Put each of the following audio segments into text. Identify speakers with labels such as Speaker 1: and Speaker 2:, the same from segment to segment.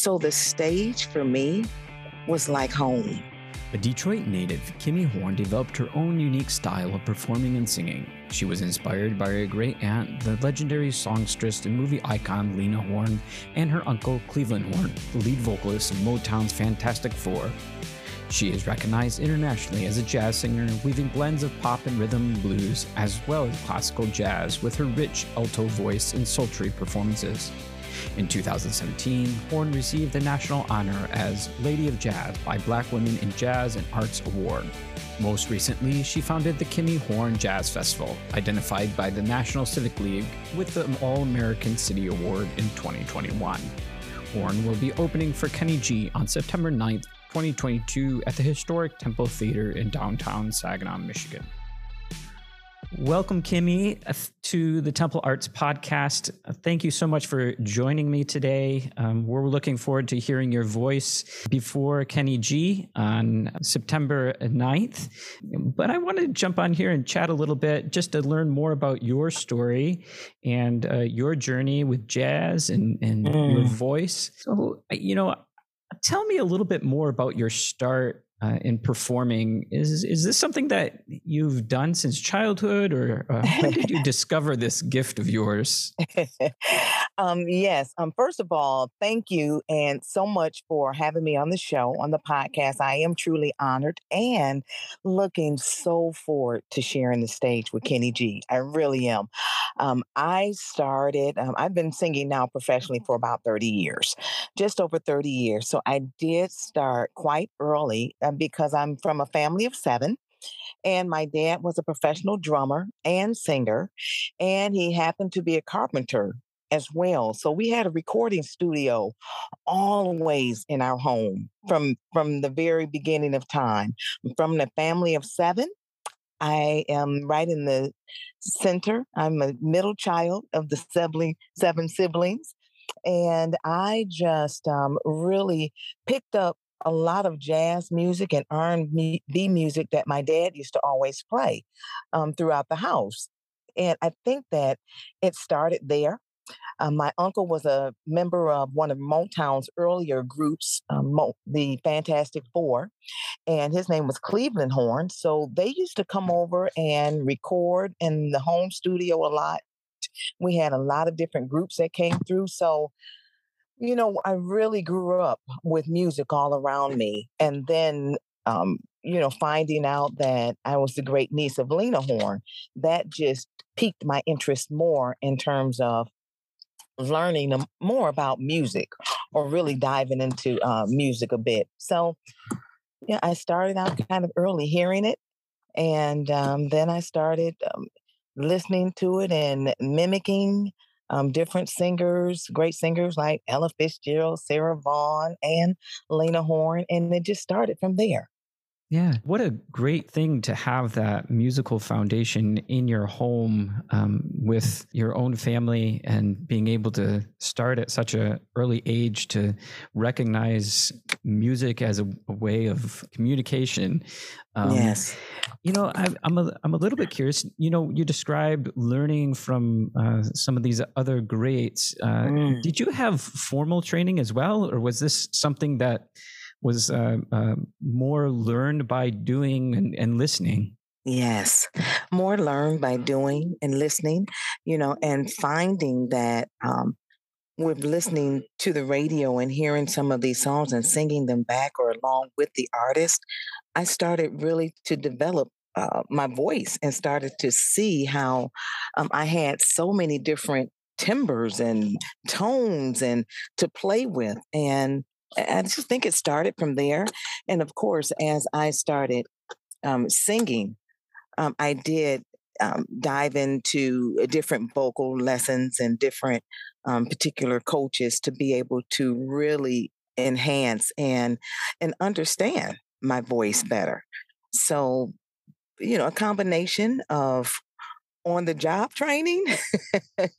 Speaker 1: So the stage for me was like home.
Speaker 2: A Detroit native, Kimmie Horne developed her own unique style of performing and singing. She was inspired by her great aunt, the legendary songstress and movie icon Lena Horne, and her uncle Cleveland Horne, the lead vocalist of Motown's Fantastic Four. She is recognized internationally as a jazz singer, weaving blends of pop and rhythm and blues, as well as classical jazz, with her rich alto voice and sultry performances. In 2017, Horne received the national honor as Lady of Jazz by Black Women in Jazz and Arts Award. Most recently, she founded the Kimmie Horne Jazz Festival, identified by the National Civic League with the All American City Award in 2021. Horne will be opening for Kenny G on September 9th, 2022 at the historic Temple Theatre in downtown Saginaw, Michigan. Welcome, Kimmie, uh, to the Temple Arts Podcast. Uh, thank you so much for joining me today. Um, we're looking forward to hearing your voice before Kenny G on September 9th. But I want to jump on here and chat a little bit just to learn more about your story and uh, your journey with jazz and, and mm. your voice. So, you know, tell me a little bit more about your start uh, in performing. Is is this something that you've done since childhood, or uh, when did you discover this gift of yours?
Speaker 1: um, yes. Um, first of all, thank you and so much for having me on the show on the podcast. I am truly honored and looking so forward to sharing the stage with Kenny G. I really am. Um, I started. Um, I've been singing now professionally for about thirty years, just over thirty years. So I did start quite early because I'm from a family of seven. And my dad was a professional drummer and singer, and he happened to be a carpenter as well. So we had a recording studio always in our home from from the very beginning of time. From the family of 7, I am right in the center. I'm a middle child of the sibling, seven siblings. And I just um, really picked up a lot of jazz music and R&B music that my dad used to always play um, throughout the house. And I think that it started there. Um, my uncle was a member of one of Motown's earlier groups, um, Mo- the Fantastic Four, and his name was Cleveland Horne. So they used to come over and record in the home studio a lot. We had a lot of different groups that came through. So you know, I really grew up with music all around me. And then, um, you know, finding out that I was the great niece of Lena Horne, that just piqued my interest more in terms of learning more about music or really diving into uh, music a bit. So, yeah, I started out kind of early hearing it. And um, then I started um, listening to it and mimicking um, different singers, great singers like Ella Fitzgerald, Sarah Vaughan, and Lena Horne, and it just started from there.
Speaker 2: Yeah, what a great thing to have that musical foundation in your home um, with your own family and being able to start at such an early age to recognize music as a, a way of communication.
Speaker 1: Um, yes,
Speaker 2: you know, I, am a I'm a little bit curious. You know, you described learning from uh, some of these other greats. Uh, mm. Did you have formal training as well, or was this something that was uh, uh, more learned by doing and, and listening.
Speaker 1: Yes, more learned by doing and listening, you know, and finding that um, with listening to the radio and hearing some of these songs and singing them back or along with the artist, I started really to develop uh, my voice and started to see how um, I had so many different timbers and tones and to play with and I just think it started from there. And of course, as I started um, singing, um, I did um, dive into different vocal lessons and different um, particular coaches to be able to really enhance and and understand my voice better. So, you know, a combination of on the job training.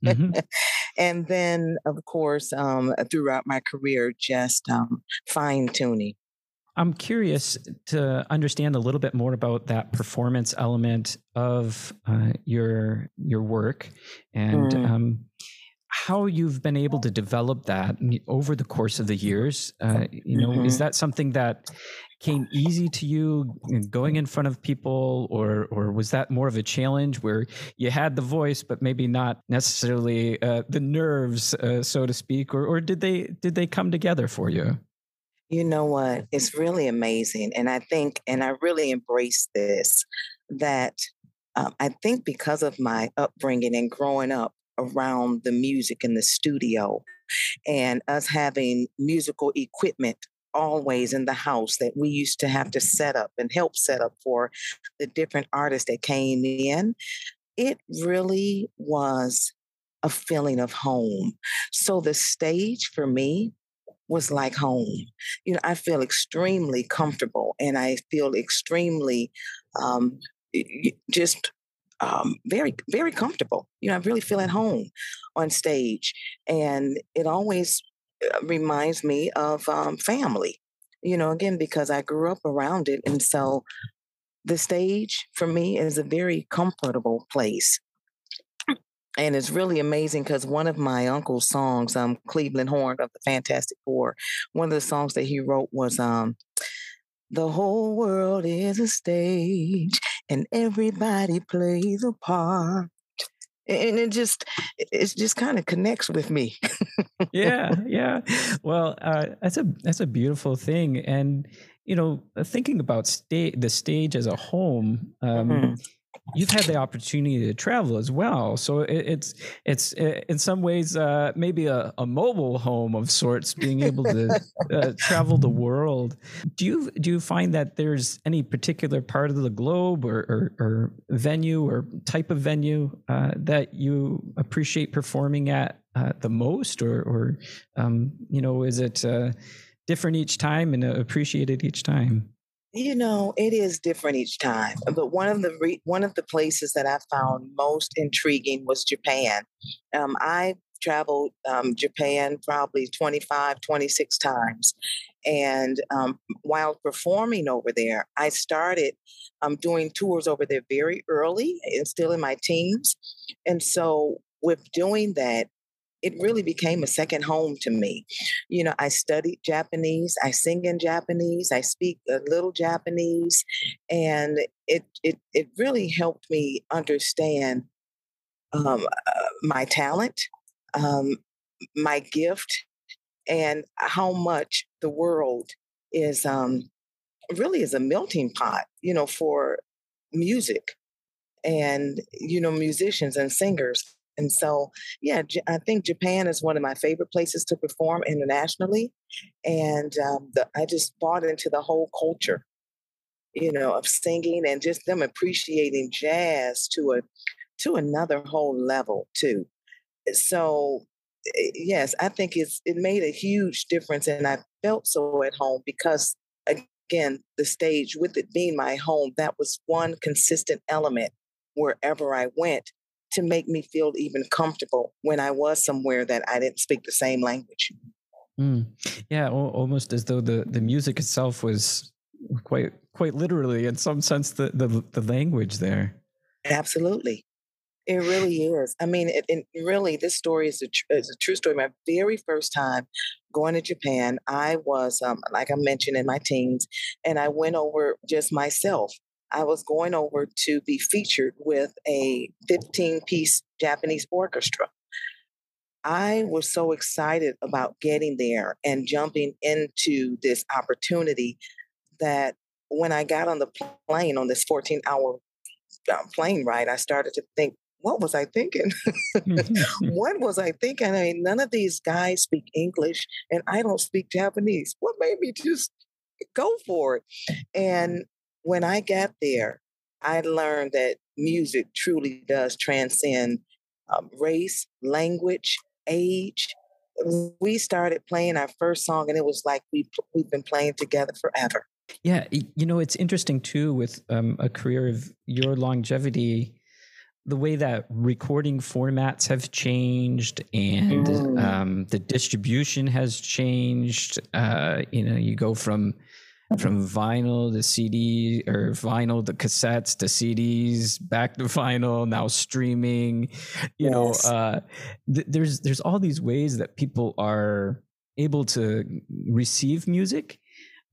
Speaker 1: mm-hmm. and then, of course, um, throughout my career, just um, fine tuning.
Speaker 2: I'm curious to understand a little bit more about that performance element of uh, your your work, and mm. um, how you've been able to develop that over the course of the years. Uh, you know, mm-hmm. is that something that came easy to you going in front of people or or was that more of a challenge where you had the voice but maybe not necessarily uh, the nerves uh, so to speak or or did they did they come together for you
Speaker 1: you know what it's really amazing and i think and i really embrace this that um, i think because of my upbringing and growing up around the music in the studio and us having musical equipment always in the house that we used to have to set up and help set up for the different artists that came in, it really was a feeling of home. So the stage for me was like home. You know, I feel extremely comfortable and I feel extremely um, just um, very, very comfortable. You know, I really feel at home on stage. And it always uh, reminds me of um, family, you know, again, because I grew up around it. And so the stage for me is a very comfortable place. And it's really amazing because one of my uncle's songs, um, Cleveland Horne of the Fantastic Four, one of the songs that he wrote was um, The whole world is a stage and everybody plays a part. And it just it just kind of connects with me.
Speaker 2: Yeah yeah. Well uh, that's a that's a beautiful thing and you know thinking about sta- the stage as a home um, mm-hmm you've had the opportunity to travel as well. So it, it's it's uh, in some ways uh, maybe a, a, mobile home of sorts, being able to uh, travel the world. Do you do you find that there's any particular part of the globe or, or, or venue or type of venue uh, that you appreciate performing at uh, the most, or or um, you know, is it uh, different each time and appreciated each time?
Speaker 1: You know, it is different each time. But one of the re- one of the places that I found most intriguing was Japan. Um, I traveled um, Japan probably 25, 26 times. And um, while performing over there, I started um, doing tours over there very early and still in my teens. And so, with doing that, it really became a second home to me. You know, I studied Japanese, I sing in Japanese, I speak a little Japanese, and it it it really helped me understand um, uh, my talent, um, my gift, and how much the world is um, really is a melting pot. You know, for music and you know musicians and singers and so, yeah, I think Japan is one of my favorite places to perform internationally. And um, the, I just bought into the whole culture, you know, of singing and just them appreciating jazz to a to another whole level too. So, eh, yes, I think it's it made a huge difference, and I felt so at home because again, the stage with it being my home, that was one consistent element wherever I went to make me feel even comfortable when I was somewhere that I didn't speak the same language.
Speaker 2: Mm. Yeah, almost as though the, the music itself was quite quite literally, in some sense, the the, the language there.
Speaker 1: Absolutely, it really is. I mean, it, it really this story is a tr- is a true story. My very first time going to Japan, I was um, like I mentioned in my teens, and I went over just myself I was going over to be featured with a 15 piece Japanese orchestra. I was so excited about getting there and jumping into this opportunity that when I got on the plane on this 14 hour uh, plane ride, I started to think, what was I thinking? what was I thinking? I mean, none of these guys speak English and I don't speak Japanese. What made me just go for it? And when I got there, I learned that music truly does transcend um, race, language, age. We started playing our first song, and it was like we we've been playing together forever.
Speaker 2: Yeah, you know, it's interesting too with um, a career of your longevity the way that recording formats have changed and mm. um, the distribution has changed. Uh, you know, you go from from vinyl to CD or vinyl to cassettes to CDs, back to vinyl, now streaming. You yes. know, uh, th- there's there's all these ways that people are able to receive music.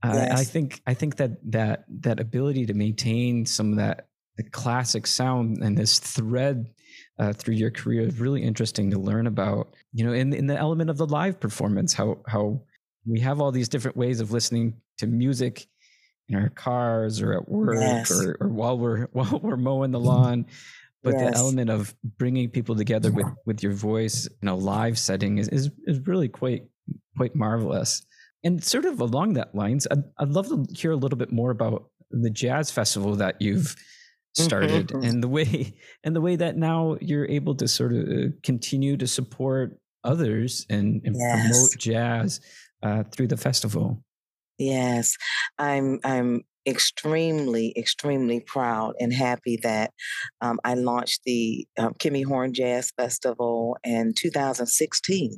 Speaker 2: Uh, yes. I think I think that that that ability to maintain some of that the classic sound and this thread uh, through your career is really interesting to learn about. You know, in in the element of the live performance, how how we have all these different ways of listening to music in our cars or at work yes. or, or while we're while we're mowing the lawn but yes. the element of bringing people together with with your voice in a live setting is is, is really quite quite marvelous and sort of along that lines I'd, I'd love to hear a little bit more about the jazz festival that you've started mm-hmm. and the way and the way that now you're able to sort of uh, continue to support others and, and yes. promote jazz uh, through the festival.
Speaker 1: Yes, I'm. I'm extremely, extremely proud and happy that um, I launched the um, Kimmie Horne Jazz Festival in 2016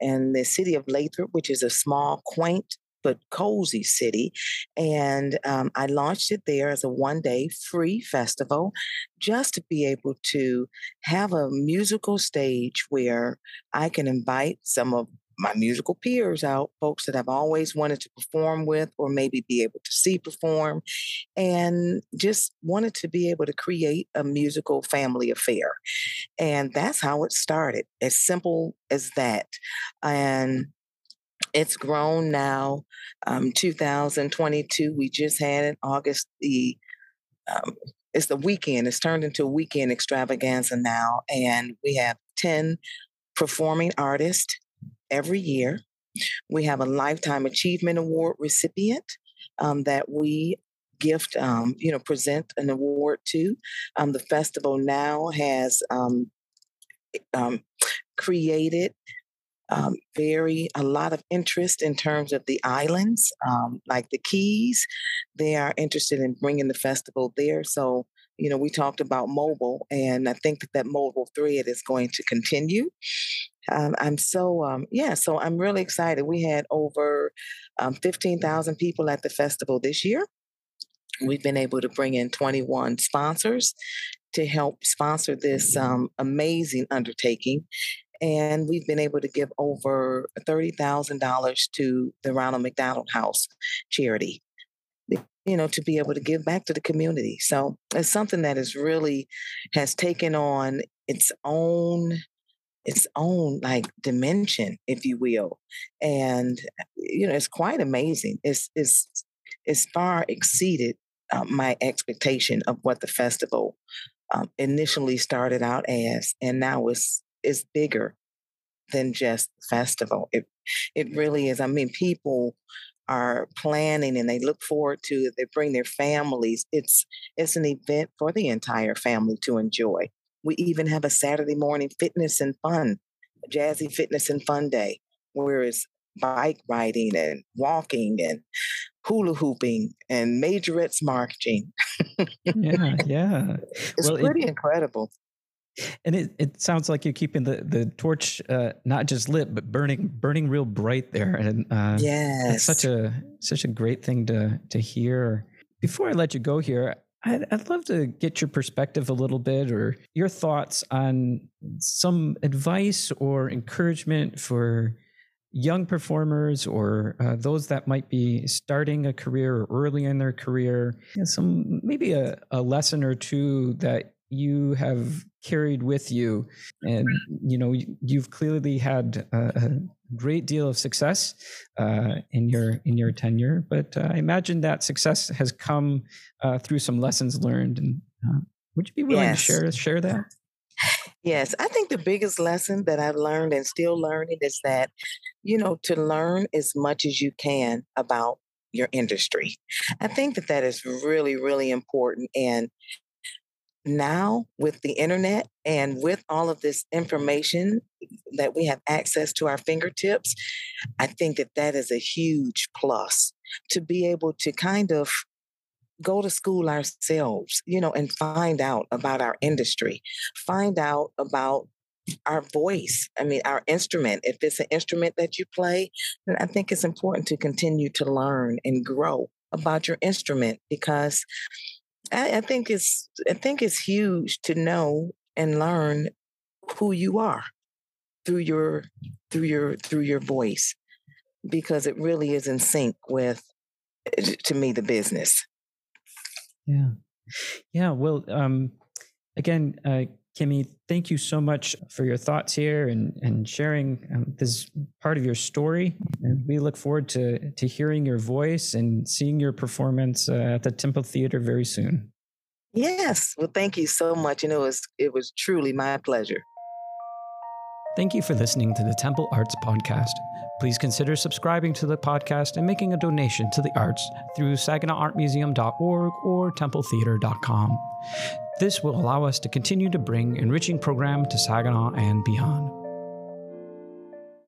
Speaker 1: in the city of Lathrup, which is a small, quaint but cozy city. And um, I launched it there as a one day free festival just to be able to have a musical stage where I can invite some of my musical peers out, folks that I've always wanted to perform with or maybe be able to see perform, and just wanted to be able to create a musical family affair. And that's how it started, as simple as that. And it's grown now. Um, 2022, we just had it August the um, it's the weekend. It's turned into a weekend extravaganza now, and we have 10 performing artists every year. We have a Lifetime Achievement Award recipient um, that we gift, um, you know, present an award to. Um, the festival now has um, um, created um, very a lot of interest in terms of the islands, like the Keys. They are interested in bringing the festival there. So you know, we talked about mobile, and I think that that mobile thread is going to continue. Um, I'm so, um, yeah, so I'm really excited. We had over um, 15,000 people at the festival this year. We've been able to bring in 21 sponsors to help sponsor this um, amazing undertaking. And we've been able to give over $30,000 to the Ronald McDonald House charity you know to be able to give back to the community so it's something that is really has taken on its own its own like dimension, if you will. And you know, it's quite amazing. It's it's it's far exceeded uh, my expectation of what the festival um, initially started out as, and now it's is bigger than just festival. It it really is. I mean, people are planning and they look forward to it. They bring their families. It's it's an event for the entire family to enjoy. We even have a Saturday morning fitness and fun, jazzy fitness and fun day, where it's bike riding and walking and hula hooping and majorettes marching.
Speaker 2: yeah, yeah.
Speaker 1: It's well, pretty it, incredible.
Speaker 2: And it, it sounds like you're keeping the, the torch uh, not just lit, but burning burning real bright there. And uh,
Speaker 1: yes,
Speaker 2: it's such a such a great thing to to hear. Before I let you go here, I'd, I'd love to get your perspective a little bit or your thoughts on some advice or encouragement for young performers or uh, those that might be starting a career or early in their career. some maybe a, a lesson or two that you have carried with you. And you know you've clearly had a, great deal of success uh, in your in your tenure but uh, i imagine that success has come uh, through some lessons learned and uh, would you be willing yes. to share share that?
Speaker 1: Yes i think the biggest lesson that i've learned and still learning is that you know to learn as much as you can about your industry. I think that that is really really important and now with the internet and with all of this information that we have access to our fingertips, I think that that is a huge plus to be able to kind of go to school ourselves, you know, and find out about our industry, find out about our voice. I mean, our instrument. If it's an instrument that you play, then I think it's important to continue to learn and grow about your instrument because I, I think it's I think it's huge to know and learn who you are through your through your through your voice because it really is in sync with to me the business.
Speaker 2: Yeah. Yeah well um again uh kimmie thank you so much for your thoughts here and and sharing um, this part of your story and we look forward to to hearing your voice and seeing your performance uh, at the temple theatre very soon
Speaker 1: yes well thank you so much and it was it was truly my pleasure
Speaker 2: Thank you for listening to the Temple Arts Podcast. Please consider subscribing to the podcast and making a donation to the arts through SaginawArtMuseum.org or TempleTheatre.com. This will allow us to continue to bring enriching program to Saginaw and beyond.